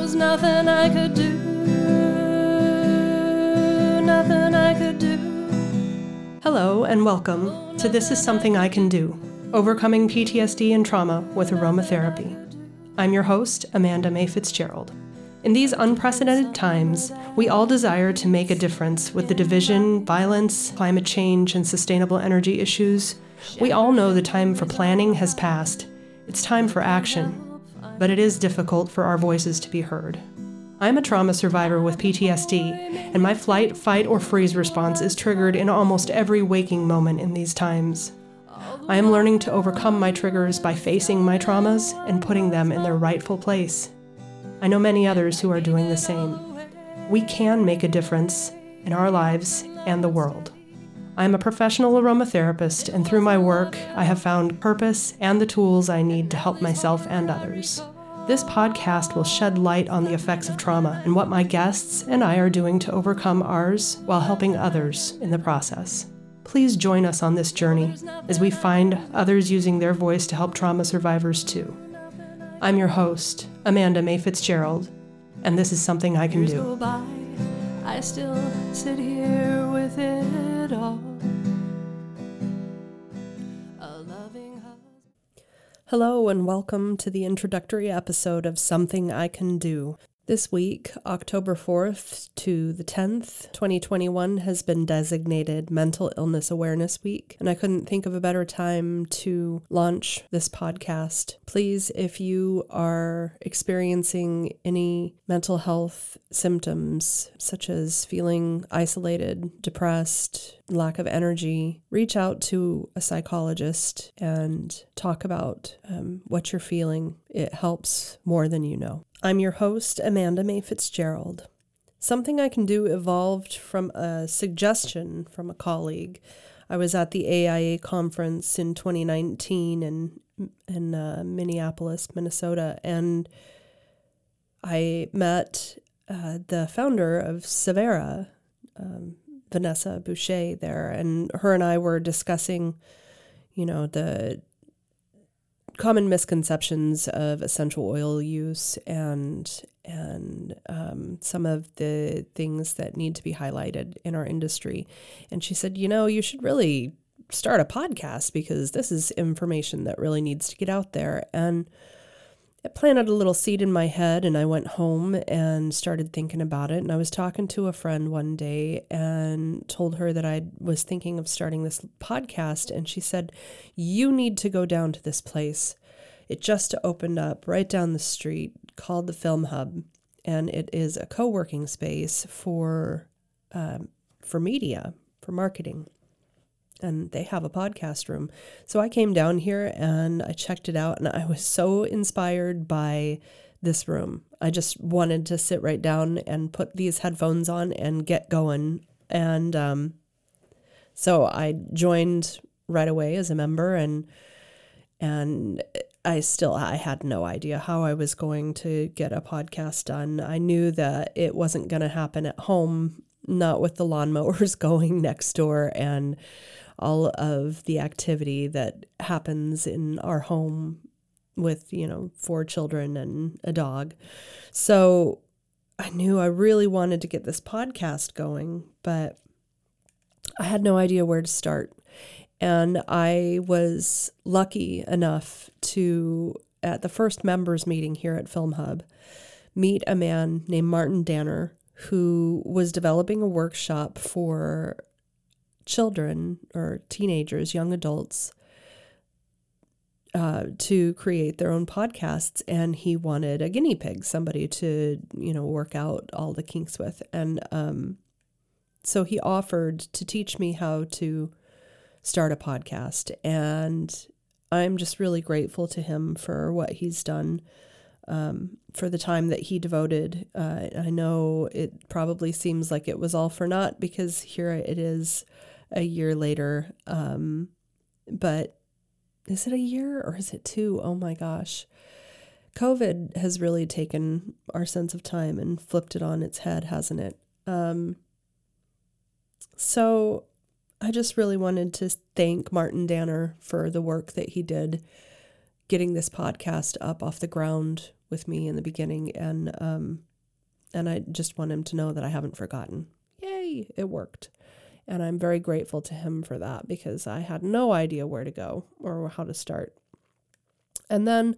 was nothing I could do, nothing I could do. Hello, and welcome to This Is Something I Can Do Overcoming PTSD and Trauma with Aromatherapy. I'm your host, Amanda May Fitzgerald. In these unprecedented times, we all desire to make a difference with the division, violence, climate change, and sustainable energy issues. We all know the time for planning has passed. It's time for action. But it is difficult for our voices to be heard. I'm a trauma survivor with PTSD, and my flight, fight, or freeze response is triggered in almost every waking moment in these times. I am learning to overcome my triggers by facing my traumas and putting them in their rightful place. I know many others who are doing the same. We can make a difference in our lives and the world. I am a professional aromatherapist, and through my work, I have found purpose and the tools I need to help myself and others. This podcast will shed light on the effects of trauma and what my guests and I are doing to overcome ours while helping others in the process. Please join us on this journey as we find others using their voice to help trauma survivors too. I'm your host, Amanda May Fitzgerald, and this is something I can do. I still sit here with it all. Hello, and welcome to the introductory episode of Something I Can Do. This week, October 4th to the 10th, 2021, has been designated Mental Illness Awareness Week, and I couldn't think of a better time to launch this podcast. Please, if you are experiencing any mental health symptoms, such as feeling isolated, depressed, lack of energy, reach out to a psychologist and talk about um, what you're feeling. It helps more than you know. I'm your host, Amanda May Fitzgerald. Something I Can Do evolved from a suggestion from a colleague. I was at the AIA conference in 2019 in, in uh, Minneapolis, Minnesota, and I met uh, the founder of Severa, um, Vanessa Boucher, there, and her and I were discussing, you know, the common misconceptions of essential oil use and and um, some of the things that need to be highlighted in our industry. And she said, you know, you should really start a podcast because this is information that really needs to get out there. And it planted a little seed in my head, and I went home and started thinking about it. And I was talking to a friend one day and told her that I was thinking of starting this podcast. And she said, You need to go down to this place. It just opened up right down the street called the Film Hub. And it is a co working space for, um, for media, for marketing and they have a podcast room. So I came down here and I checked it out, and I was so inspired by this room. I just wanted to sit right down and put these headphones on and get going. And um, so I joined right away as a member, and and I still I had no idea how I was going to get a podcast done. I knew that it wasn't going to happen at home, not with the lawnmowers going next door and all of the activity that happens in our home with, you know, four children and a dog. So I knew I really wanted to get this podcast going, but I had no idea where to start. And I was lucky enough to, at the first members meeting here at Film Hub, meet a man named Martin Danner who was developing a workshop for children or teenagers, young adults, uh, to create their own podcasts. And he wanted a guinea pig, somebody to, you know, work out all the kinks with. And um, so he offered to teach me how to start a podcast. And I'm just really grateful to him for what he's done. Um, for the time that he devoted. Uh, I know it probably seems like it was all for naught because here it is a year later. Um, but is it a year or is it two? Oh my gosh. COVID has really taken our sense of time and flipped it on its head, hasn't it? Um, so I just really wanted to thank Martin Danner for the work that he did getting this podcast up off the ground with me in the beginning, and um, and I just want him to know that I haven't forgotten. Yay, it worked. And I'm very grateful to him for that because I had no idea where to go or how to start. And then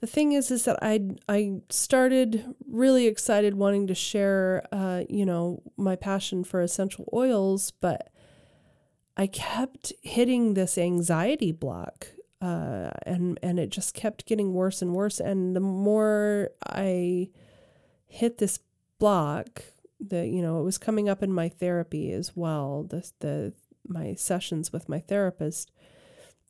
the thing is is that I I started really excited wanting to share uh, you know my passion for essential oils, but I kept hitting this anxiety block uh, and and it just kept getting worse and worse. And the more I hit this block, the you know it was coming up in my therapy as well. The the my sessions with my therapist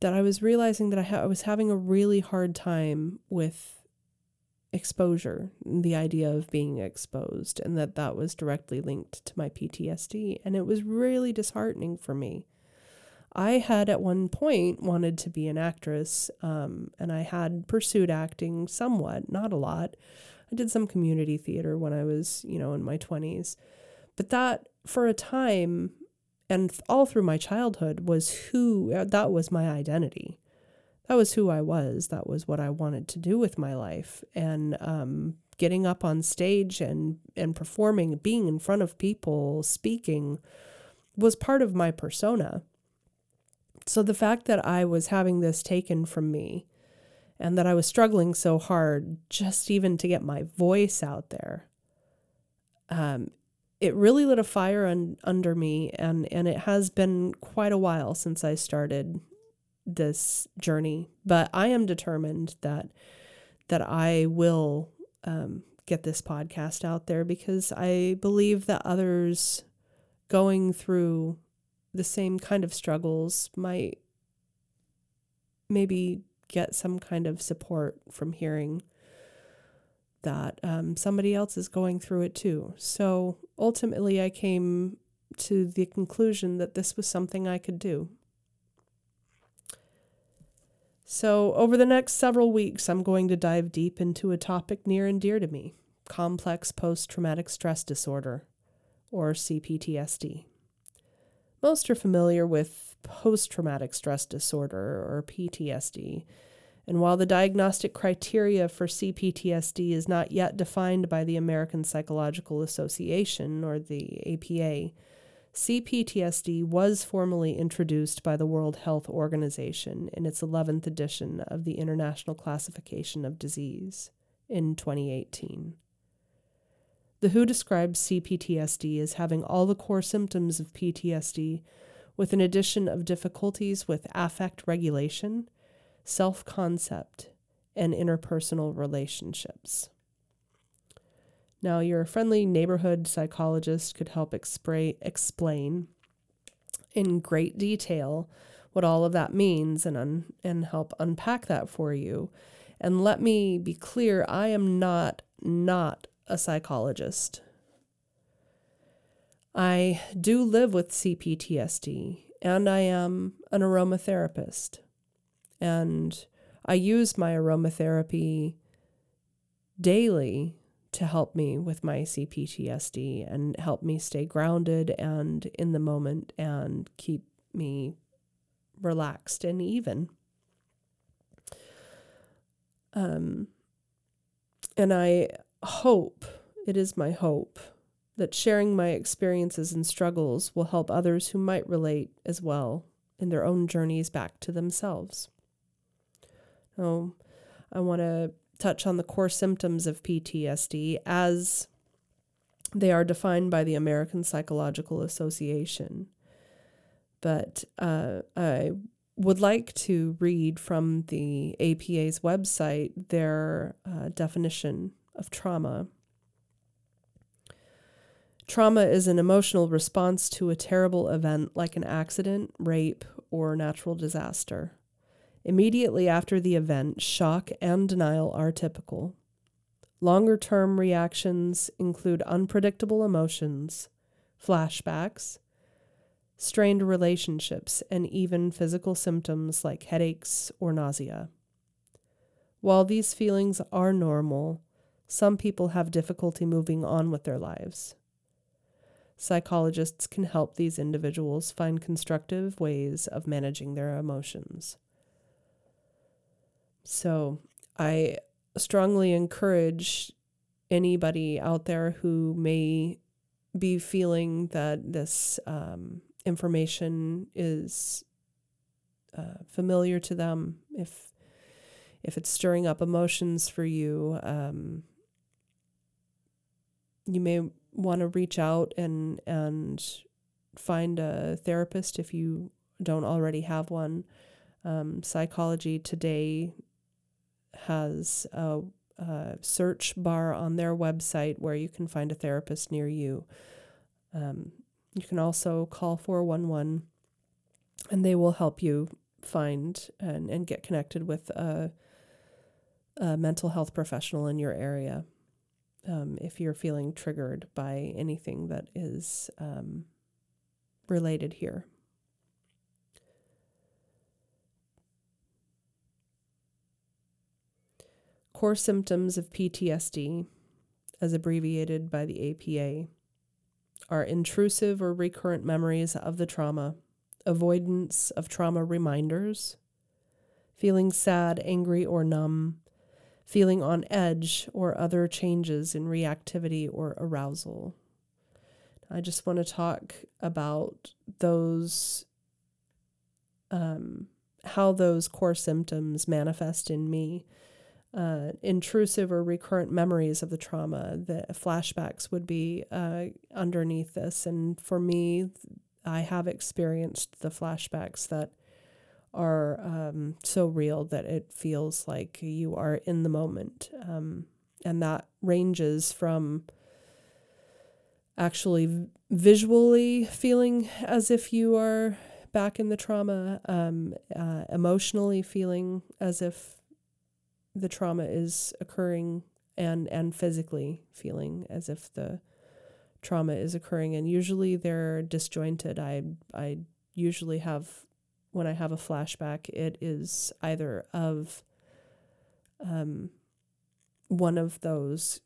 that I was realizing that I, ha- I was having a really hard time with exposure, the idea of being exposed, and that that was directly linked to my PTSD. And it was really disheartening for me. I had at one point wanted to be an actress, um, and I had pursued acting somewhat, not a lot. I did some community theater when I was, you know, in my 20s. But that, for a time, and all through my childhood was who uh, that was my identity. That was who i was. That was what i wanted to do with my life. And um, getting up on stage and and performing being in front of people speaking was part of my persona. So the fact that i was having this taken from me and that i was struggling so hard just even to get my voice out there. Um, it really lit a fire un- under me and and it has been quite a while since I started this journey but I am determined that that I will um, get this podcast out there because I believe that others going through the same kind of struggles might maybe get some kind of support from hearing that um, somebody else is going through it too. So ultimately, I came to the conclusion that this was something I could do. So, over the next several weeks, I'm going to dive deep into a topic near and dear to me complex post traumatic stress disorder, or CPTSD. Most are familiar with post traumatic stress disorder, or PTSD, and while the diagnostic criteria for CPTSD is not yet defined by the American Psychological Association or the APA, CPTSD was formally introduced by the World Health Organization in its 11th edition of the International Classification of Disease in 2018. The WHO describes CPTSD as having all the core symptoms of PTSD, with an addition of difficulties with affect regulation self concept, and interpersonal relationships. Now, your friendly neighborhood psychologist could help expray, explain in great detail what all of that means and, un, and help unpack that for you. And let me be clear I am not, not a psychologist. I do live with CPTSD, and I am an aromatherapist. And I use my aromatherapy daily to help me with my CPTSD and help me stay grounded and in the moment and keep me relaxed and even. Um, and I hope, it is my hope, that sharing my experiences and struggles will help others who might relate as well in their own journeys back to themselves. Oh, I want to touch on the core symptoms of PTSD as they are defined by the American Psychological Association. But uh, I would like to read from the APA's website their uh, definition of trauma. Trauma is an emotional response to a terrible event like an accident, rape, or natural disaster. Immediately after the event, shock and denial are typical. Longer term reactions include unpredictable emotions, flashbacks, strained relationships, and even physical symptoms like headaches or nausea. While these feelings are normal, some people have difficulty moving on with their lives. Psychologists can help these individuals find constructive ways of managing their emotions. So I strongly encourage anybody out there who may be feeling that this um, information is uh, familiar to them, if if it's stirring up emotions for you, um, you may want to reach out and and find a therapist if you don't already have one. Um, Psychology Today has a, a, search bar on their website where you can find a therapist near you. Um, you can also call 411 and they will help you find and, and get connected with a, a mental health professional in your area um, if you're feeling triggered by anything that is um, related here. Core symptoms of PTSD, as abbreviated by the APA, are intrusive or recurrent memories of the trauma, avoidance of trauma reminders, feeling sad, angry, or numb, feeling on edge, or other changes in reactivity or arousal. I just want to talk about those, um, how those core symptoms manifest in me uh, intrusive or recurrent memories of the trauma. The flashbacks would be uh, underneath this. And for me, I have experienced the flashbacks that are um, so real that it feels like you are in the moment. Um, and that ranges from actually visually feeling as if you are back in the trauma, um, uh, emotionally feeling as if the trauma is occurring and and physically feeling as if the trauma is occurring and usually they're disjointed i i usually have when i have a flashback it is either of um, one of those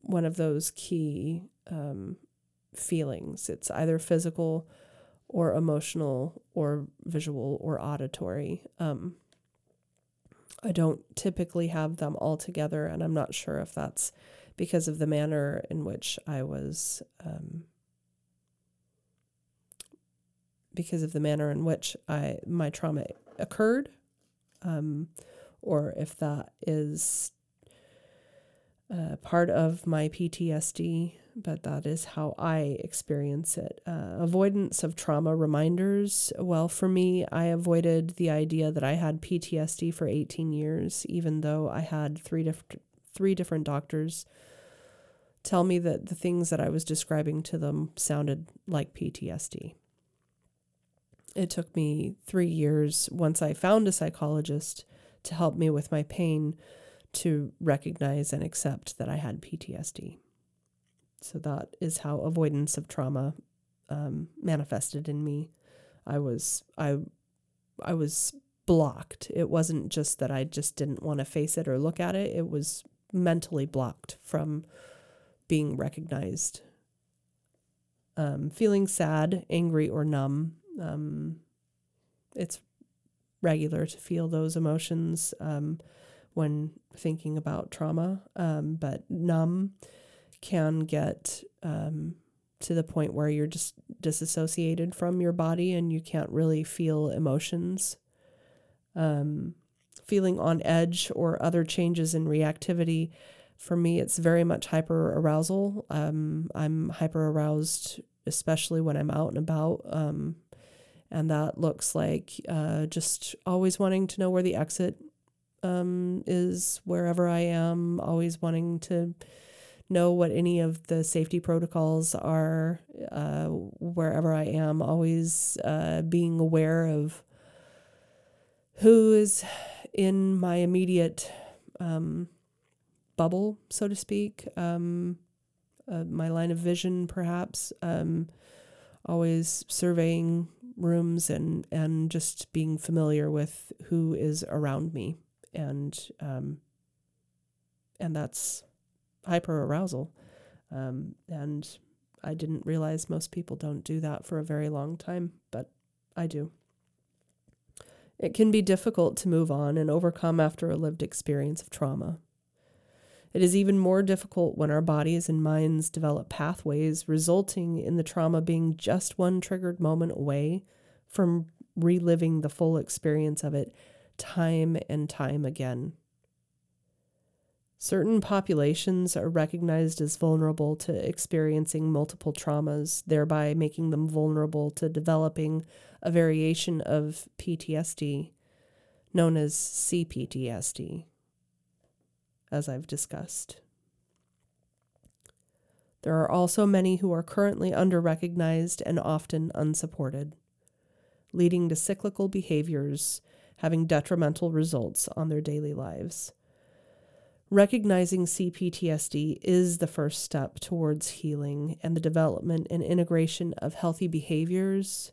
one of those key um, feelings. It's either physical or emotional or visual or auditory. Um, I don't typically have them all together, and I'm not sure if that's because of the manner in which I was, um, because of the manner in which I my trauma occurred, um, or if that is uh, part of my PTSD but that is how I experience it. Uh, avoidance of trauma reminders. Well, for me, I avoided the idea that I had PTSD for 18 years, even though I had three different three different doctors tell me that the things that I was describing to them sounded like PTSD. It took me three years once I found a psychologist to help me with my pain to recognize and accept that I had PTSD. So that is how avoidance of trauma um, manifested in me. I was I I was blocked. It wasn't just that I just didn't want to face it or look at it. It was mentally blocked from being recognized. Um, feeling sad, angry, or numb. Um, it's regular to feel those emotions um, when thinking about trauma, um, but numb can get um, to the point where you're just disassociated from your body and you can't really feel emotions. Um, feeling on edge or other changes in reactivity. For me, it's very much hyper arousal. Um, I'm hyper aroused, especially when I'm out and about. Um, and that looks like uh, just always wanting to know where the exit um, is wherever I am, always wanting to know what any of the safety protocols are uh, wherever I am, always uh, being aware of who is in my immediate um, bubble, so to speak, um, uh, my line of vision, perhaps. Um, always surveying rooms and, and just being familiar with who is around me. And, um, and that's hyper arousal. Um, and I didn't realize most people don't do that for a very long time, but I do. It can be difficult to move on and overcome after a lived experience of trauma. It is even more difficult when our bodies and minds develop pathways resulting in the trauma being just one triggered moment away from reliving the full experience of it time and time again. Certain populations are recognized as vulnerable to experiencing multiple traumas, thereby making them vulnerable to developing a variation of PTSD known as CPTSD, as I've discussed. There are also many who are currently underrecognized and often unsupported, leading to cyclical behaviors having detrimental results on their daily lives. Recognizing CPTSD is the first step towards healing, and the development and integration of healthy behaviors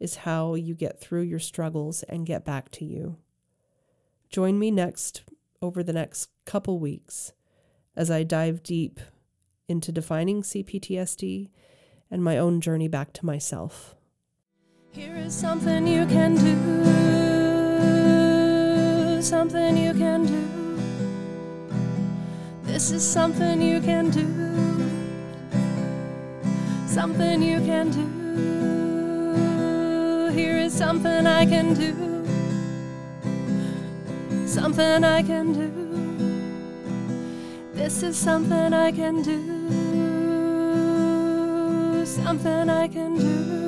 is how you get through your struggles and get back to you. Join me next over the next couple weeks as I dive deep into defining CPTSD and my own journey back to myself. Here is something you can do, something you can do. This is something you can do, something you can do. Here is something I can do, something I can do. This is something I can do, something I can do.